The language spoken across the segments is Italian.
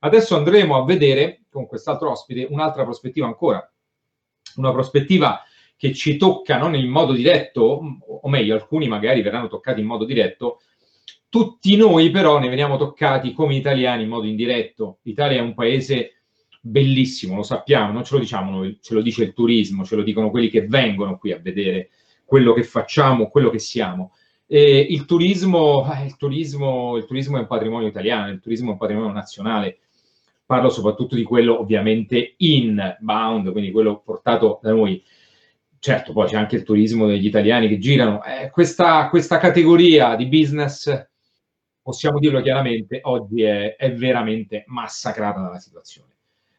Adesso andremo a vedere con quest'altro ospite un'altra prospettiva ancora. Una prospettiva che ci tocca non in modo diretto, o meglio, alcuni magari verranno toccati in modo diretto, tutti noi però ne veniamo toccati come italiani in modo indiretto. L'Italia è un paese bellissimo, lo sappiamo, non ce lo diciamo noi, ce lo dice il turismo, ce lo dicono quelli che vengono qui a vedere quello che facciamo, quello che siamo. Il, turismo, eh, il, turismo, il turismo è un patrimonio italiano, il turismo è un patrimonio nazionale. Parlo soprattutto di quello ovviamente inbound, quindi quello portato da noi certo, poi c'è anche il turismo degli italiani che girano. Eh, questa, questa, categoria di business possiamo dirlo chiaramente, oggi è, è veramente massacrata dalla situazione.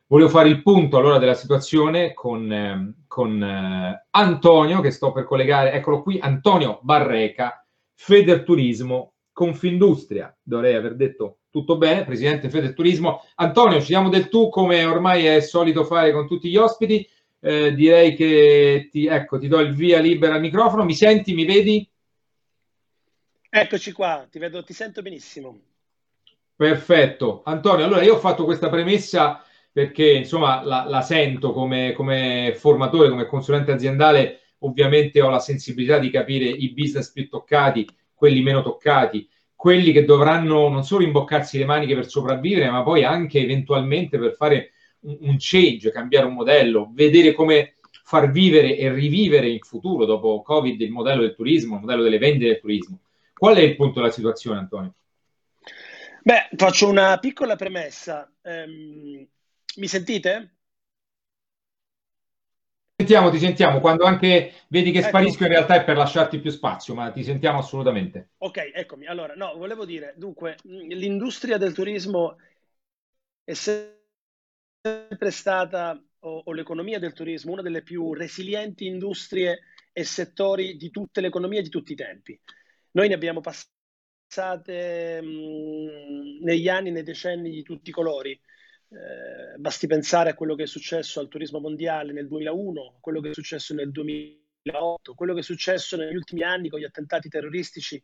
Volevo fare il punto allora della situazione con, eh, con eh, Antonio, che sto per collegare, eccolo qui, Antonio Barreca, Federturismo, Confindustria, dovrei aver detto tutto bene, Presidente Federturismo. Antonio, ci diamo del tu come ormai è solito fare con tutti gli ospiti. Eh, direi che ti, ecco, ti do il via libera al microfono. Mi senti, mi vedi? Eccoci qua, ti vedo, ti sento benissimo. Perfetto. Antonio, allora io ho fatto questa premessa perché insomma la, la sento come, come, formatore, come consulente aziendale, ovviamente ho la sensibilità di capire i business più toccati, quelli meno toccati, quelli che dovranno non solo imboccarsi le maniche per sopravvivere, ma poi anche eventualmente per fare un, un change, cambiare un modello, vedere come far vivere e rivivere in futuro, dopo Covid, il modello del turismo, il modello delle vendite del turismo. Qual è il punto della situazione, Antonio? Beh, faccio una piccola premessa. Um, mi sentite? Sentiamo, ti sentiamo. Quando anche vedi che ecco. sparisco, in realtà è per lasciarti più spazio, ma ti sentiamo assolutamente. Ok, eccomi. Allora, no, volevo dire, dunque, l'industria del turismo è sempre stata, o, o l'economia del turismo, una delle più resilienti industrie e settori di tutte le economie di tutti i tempi. Noi ne abbiamo passate mh, negli anni, nei decenni di tutti i colori. Eh, basti pensare a quello che è successo al turismo mondiale nel 2001, quello che è successo nel 2008, quello che è successo negli ultimi anni con gli attentati terroristici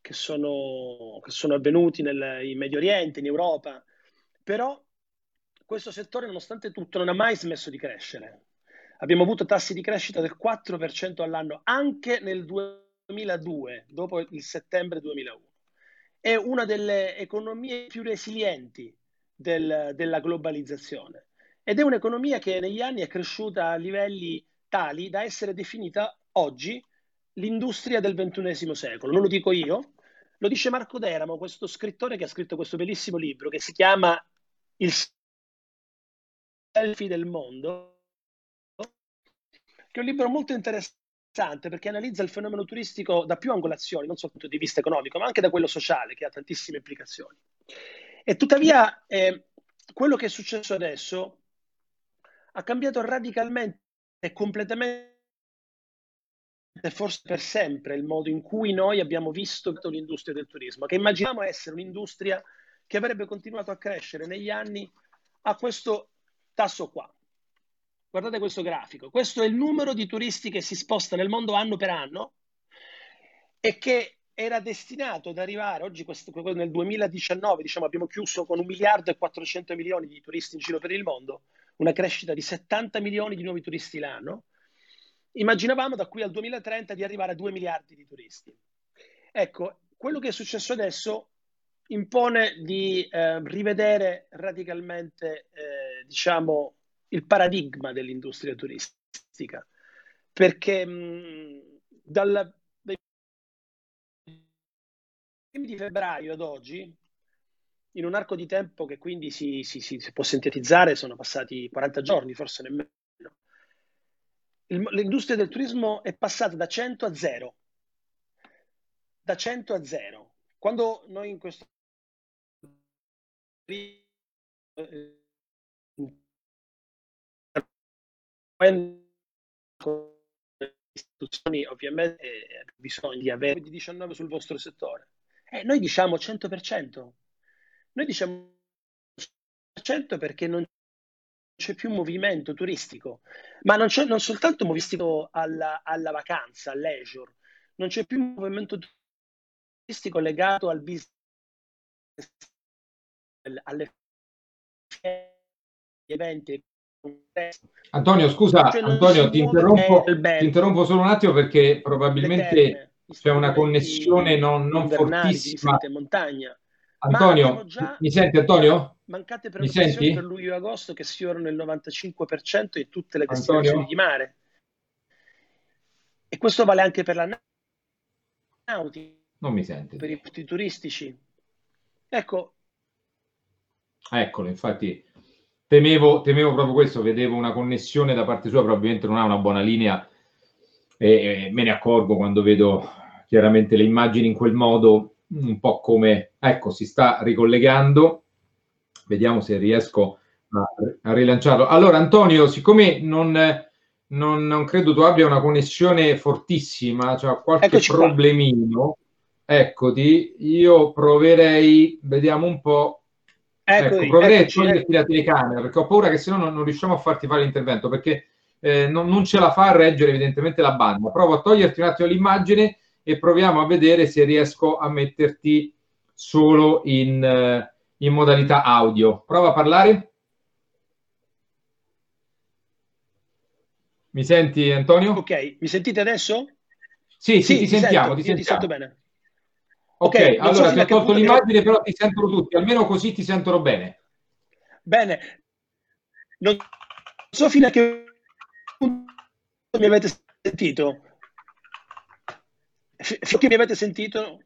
che sono, che sono avvenuti nel, in Medio Oriente, in Europa. Però questo settore, nonostante tutto, non ha mai smesso di crescere. Abbiamo avuto tassi di crescita del 4% all'anno anche nel 2000 2002, dopo il settembre 2001. È una delle economie più resilienti del, della globalizzazione ed è un'economia che negli anni è cresciuta a livelli tali da essere definita oggi l'industria del ventunesimo secolo. Non lo dico io, lo dice Marco Deramo, questo scrittore che ha scritto questo bellissimo libro che si chiama Il selfie del mondo, che è un libro molto interessante perché analizza il fenomeno turistico da più angolazioni, non punto di vista economico, ma anche da quello sociale, che ha tantissime implicazioni. E tuttavia, eh, quello che è successo adesso ha cambiato radicalmente e completamente, forse per sempre, il modo in cui noi abbiamo visto l'industria del turismo, che immaginiamo essere un'industria che avrebbe continuato a crescere negli anni a questo tasso qua. Guardate questo grafico. Questo è il numero di turisti che si sposta nel mondo anno per anno e che era destinato ad arrivare, oggi questo, nel 2019 diciamo, abbiamo chiuso con un miliardo e 400 milioni di turisti in giro per il mondo, una crescita di 70 milioni di nuovi turisti l'anno. Immaginavamo da qui al 2030 di arrivare a 2 miliardi di turisti. Ecco, quello che è successo adesso impone di eh, rivedere radicalmente, eh, diciamo, il paradigma dell'industria turistica, perché mh, dal di febbraio ad oggi, in un arco di tempo che quindi si, si, si, può sintetizzare, sono passati 40 giorni, forse nemmeno, il, l'industria del turismo è passata da 100 a 0. Da 100 a 0. Quando noi in questo istituzioni ovviamente eh, bisogna di avere 19 sul vostro settore. Eh, noi diciamo 100%. Noi diciamo 100% perché non c'è più movimento turistico, ma non, c'è, non soltanto movimento alla, alla vacanza, al leisure, non c'è più movimento turistico legato al business, alle eventi. Antonio, scusa, cioè, Antonio, ti interrompo, ti interrompo, solo un attimo perché probabilmente c'è una connessione non, non fortissima. Montagna. Antonio, mi senti Antonio? Mancate prenotazioni per luglio e agosto che sfiorano il 95% in tutte le destinazioni di mare. E questo vale anche per la nautica. Non mi senti. Per i punti turistici. Ecco. Eccolo, infatti temevo, temevo proprio questo, vedevo una connessione da parte sua, probabilmente non ha una buona linea e me ne accorgo quando vedo chiaramente le immagini in quel modo un po' come, ecco, si sta ricollegando. Vediamo se riesco a, a rilanciarlo. Allora, Antonio, siccome non, non, non, credo tu abbia una connessione fortissima, cioè qualche Eccoci problemino, qua. eccoti, io proverei, vediamo un po'. Ecco, ecco proverei eccoci, a toglierti la telecamera perché ho paura che se no non, non riusciamo a farti fare l'intervento perché eh, non, non, ce la fa a reggere evidentemente la banda. Provo a toglierti un attimo l'immagine e proviamo a vedere se riesco a metterti solo in, eh, in modalità audio. Prova a parlare. Mi senti Antonio? Ok, mi sentite adesso? Sì, sì, sì ti, sentiamo, sento, ti, ti sento bene. Ok, okay allora so ti ho tolto l'immagine, che... però ti sentono tutti, almeno così ti sentono bene. Bene. Non so fino a che punto mi avete sentito. Finché mi avete sentito?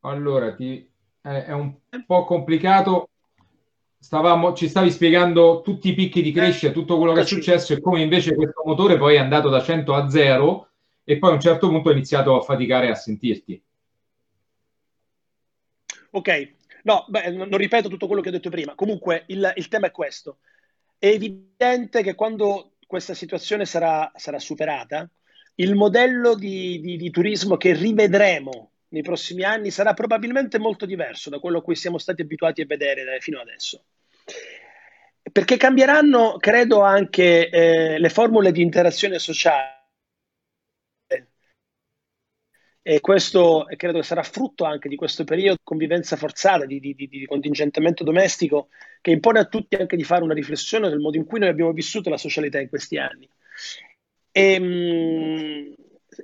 Allora, ti, eh, è un po' complicato. Stavamo, ci stavi spiegando tutti i picchi di crescita, tutto quello che è successo e come invece questo motore poi è andato da 100 a 0 e poi a un certo punto ha iniziato a faticare a sentirti. Ok, no, beh, non ripeto tutto quello che ho detto prima. Comunque il, il tema è questo. È evidente che quando questa situazione sarà, sarà superata, il modello di, di, di turismo che rivedremo nei prossimi anni sarà probabilmente molto diverso da quello a cui siamo stati abituati a vedere fino adesso. Perché cambieranno, credo, anche eh, le formule di interazione sociale. E questo credo che sarà frutto anche di questo periodo di convivenza forzata, di, di, di, contingentamento domestico, che impone a tutti anche di fare una riflessione del modo in cui noi abbiamo vissuto la socialità in questi anni. E, ehm,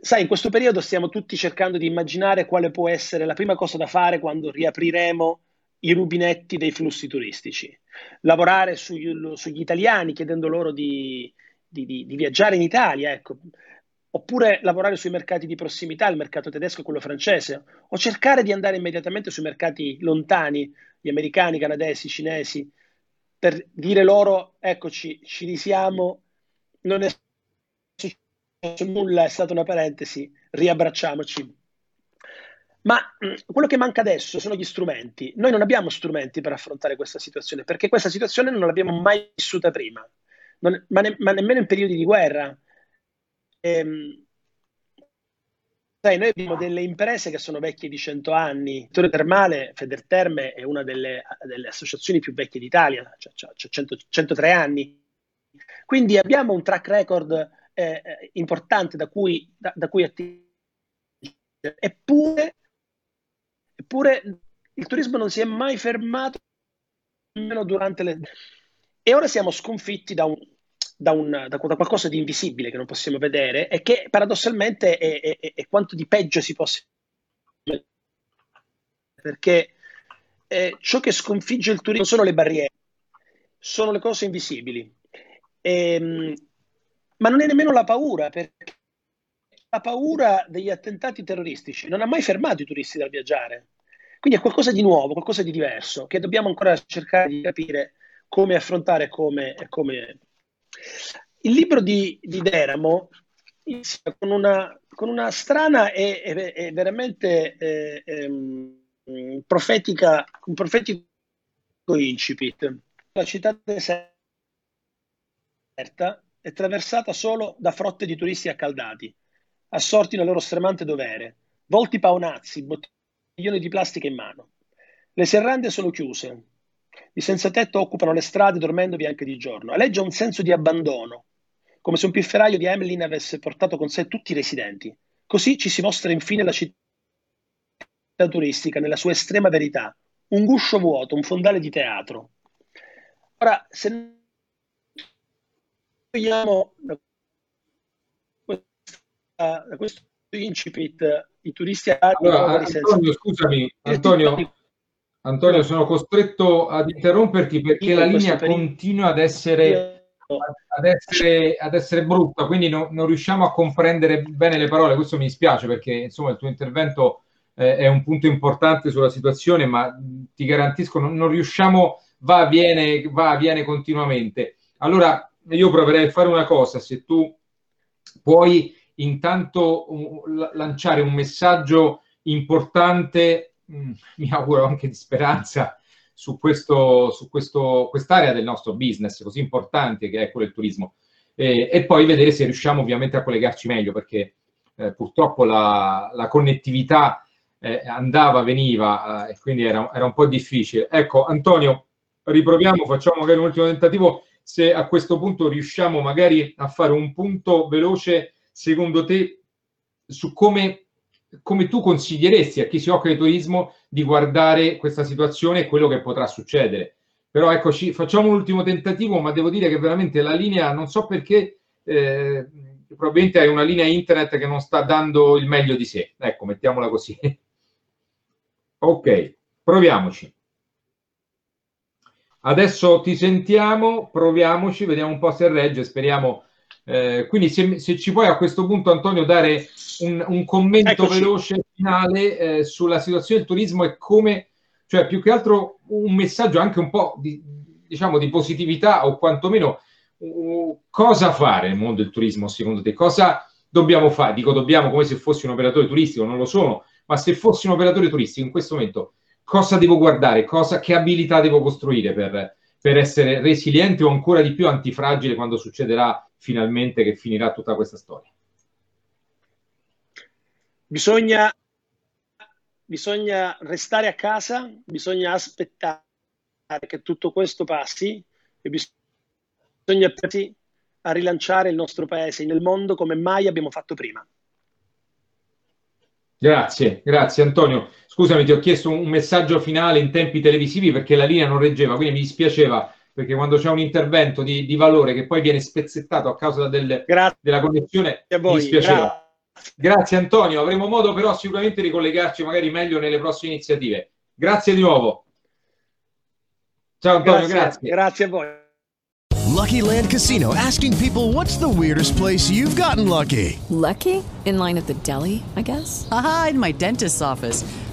sai, in questo periodo stiamo tutti cercando di immaginare quale può essere la prima cosa da fare quando riapriremo i rubinetti dei flussi turistici. Lavorare sugli, sugli italiani chiedendo loro di, di, di, di viaggiare in Italia, ecco. oppure lavorare sui mercati di prossimità, il mercato tedesco e quello francese, o cercare di andare immediatamente sui mercati lontani, gli americani, canadesi, cinesi, per dire loro, eccoci, ci risiamo, non è nulla, è stata una parentesi, riabbracciamoci. Ma mm, quello che manca adesso sono gli strumenti. Noi non abbiamo strumenti per affrontare questa situazione, perché questa situazione non l'abbiamo mai vissuta prima, non, ma, ne, ma, nemmeno in periodi di guerra. Ehm, sai, noi abbiamo delle imprese che sono vecchie di 100 anni. Il settore termale, Federterme, è una delle, delle associazioni più vecchie d'Italia, cioè, cioè 100, 103 anni. Quindi abbiamo un track record eh, eh, importante da cui, da, da cui attingere. Eppure, eppure il turismo non si è mai fermato nemmeno durante le... E ora siamo sconfitti da, un, da, un, da, qualcosa di invisibile che non possiamo vedere e che paradossalmente è, è, è quanto di peggio si possa perché eh, ciò che sconfigge il turismo non sono le barriere, sono le cose invisibili. E, ehm, ma non è nemmeno la paura, perché la paura degli attentati terroristici non ha mai fermato i turisti dal viaggiare. Quindi è qualcosa di nuovo, qualcosa di diverso, che dobbiamo ancora cercare di capire come affrontare come, come... Il libro di, di Deramo inizia con una, con una strana e, e, e veramente eh, eh, profetica, un profetico incipit. La città deserta è traversata solo da frotte di turisti accaldati, assorti nel loro stremante dovere, volti paonazzi, bottiglioni di plastica in mano. Le serrande sono chiuse. I senza tetto occupano le strade dormendovi anche di giorno. Aleggia un senso di abbandono, come se un pifferaio di Emmeline avesse portato con sé tutti i residenti. Così ci si mostra infine la città turistica nella sua estrema verità, un guscio vuoto, un fondale di teatro. Ora, se vogliamo da, questo incipit i turisti allora, Antonio, scusami, Antonio, Antonio, sono costretto ad interromperti perché la linea continua ad essere, ad essere, ad essere brutta, quindi no, non riusciamo a comprendere bene le parole. Questo mi dispiace perché insomma il tuo intervento eh, è un punto importante sulla situazione, ma ti garantisco non, non riusciamo, va, viene, va, viene continuamente. Allora io proverei a fare una cosa, se tu puoi intanto uh, lanciare un messaggio importante, mm, mi auguro anche di speranza, su, questo, su questo, quest'area del nostro business così importante che è quello del turismo. E, e poi vedere se riusciamo ovviamente a collegarci meglio, perché eh, purtroppo la, la connettività eh, andava, veniva eh, e quindi era, era un po' difficile. Ecco, Antonio, riproviamo, facciamo magari un ultimo tentativo se a questo punto riusciamo magari a fare un punto veloce, secondo te, su come, come tu consiglieresti a chi si occupa di turismo di guardare questa situazione e quello che potrà succedere. Però eccoci, facciamo un ultimo tentativo, ma devo dire che veramente la linea, non so perché, eh, probabilmente hai una linea internet che non sta dando il meglio di sé. Ecco, mettiamola così. ok, proviamoci. Adesso ti sentiamo, proviamoci, vediamo un po' se regge, speriamo. Eh, quindi se, se, ci puoi a questo punto Antonio dare un, un commento Eccoci. veloce finale eh, sulla situazione del turismo e come, cioè più che altro un messaggio anche un po' di, diciamo, di positività o quantomeno uh, cosa fare nel mondo del turismo secondo te? Cosa dobbiamo fare? Dico dobbiamo come se fossi un operatore turistico, non lo sono, ma se fossi un operatore turistico in questo momento cosa devo guardare, cosa, che abilità devo costruire per, per essere resiliente o ancora di più antifragile quando succederà finalmente che finirà tutta questa storia? Bisogna, bisogna restare a casa, bisogna aspettare che tutto questo passi e bisogna a rilanciare il nostro paese nel mondo come mai abbiamo fatto prima. Grazie, grazie Antonio. Scusami, ti ho chiesto un messaggio finale in tempi televisivi perché la linea non reggeva, quindi mi dispiaceva perché quando c'è un intervento di, di valore che poi viene spezzettato a causa del, della connessione, mi dispiaceva. Grazie. grazie Antonio, avremo modo però sicuramente di collegarci magari meglio nelle prossime iniziative. Grazie di nuovo. Ciao Antonio, grazie. Grazie, grazie a voi. Lucky Land Casino asking people what's the weirdest place you've gotten lucky? Lucky? In line at the deli, I guess? Aha, in my dentist's office.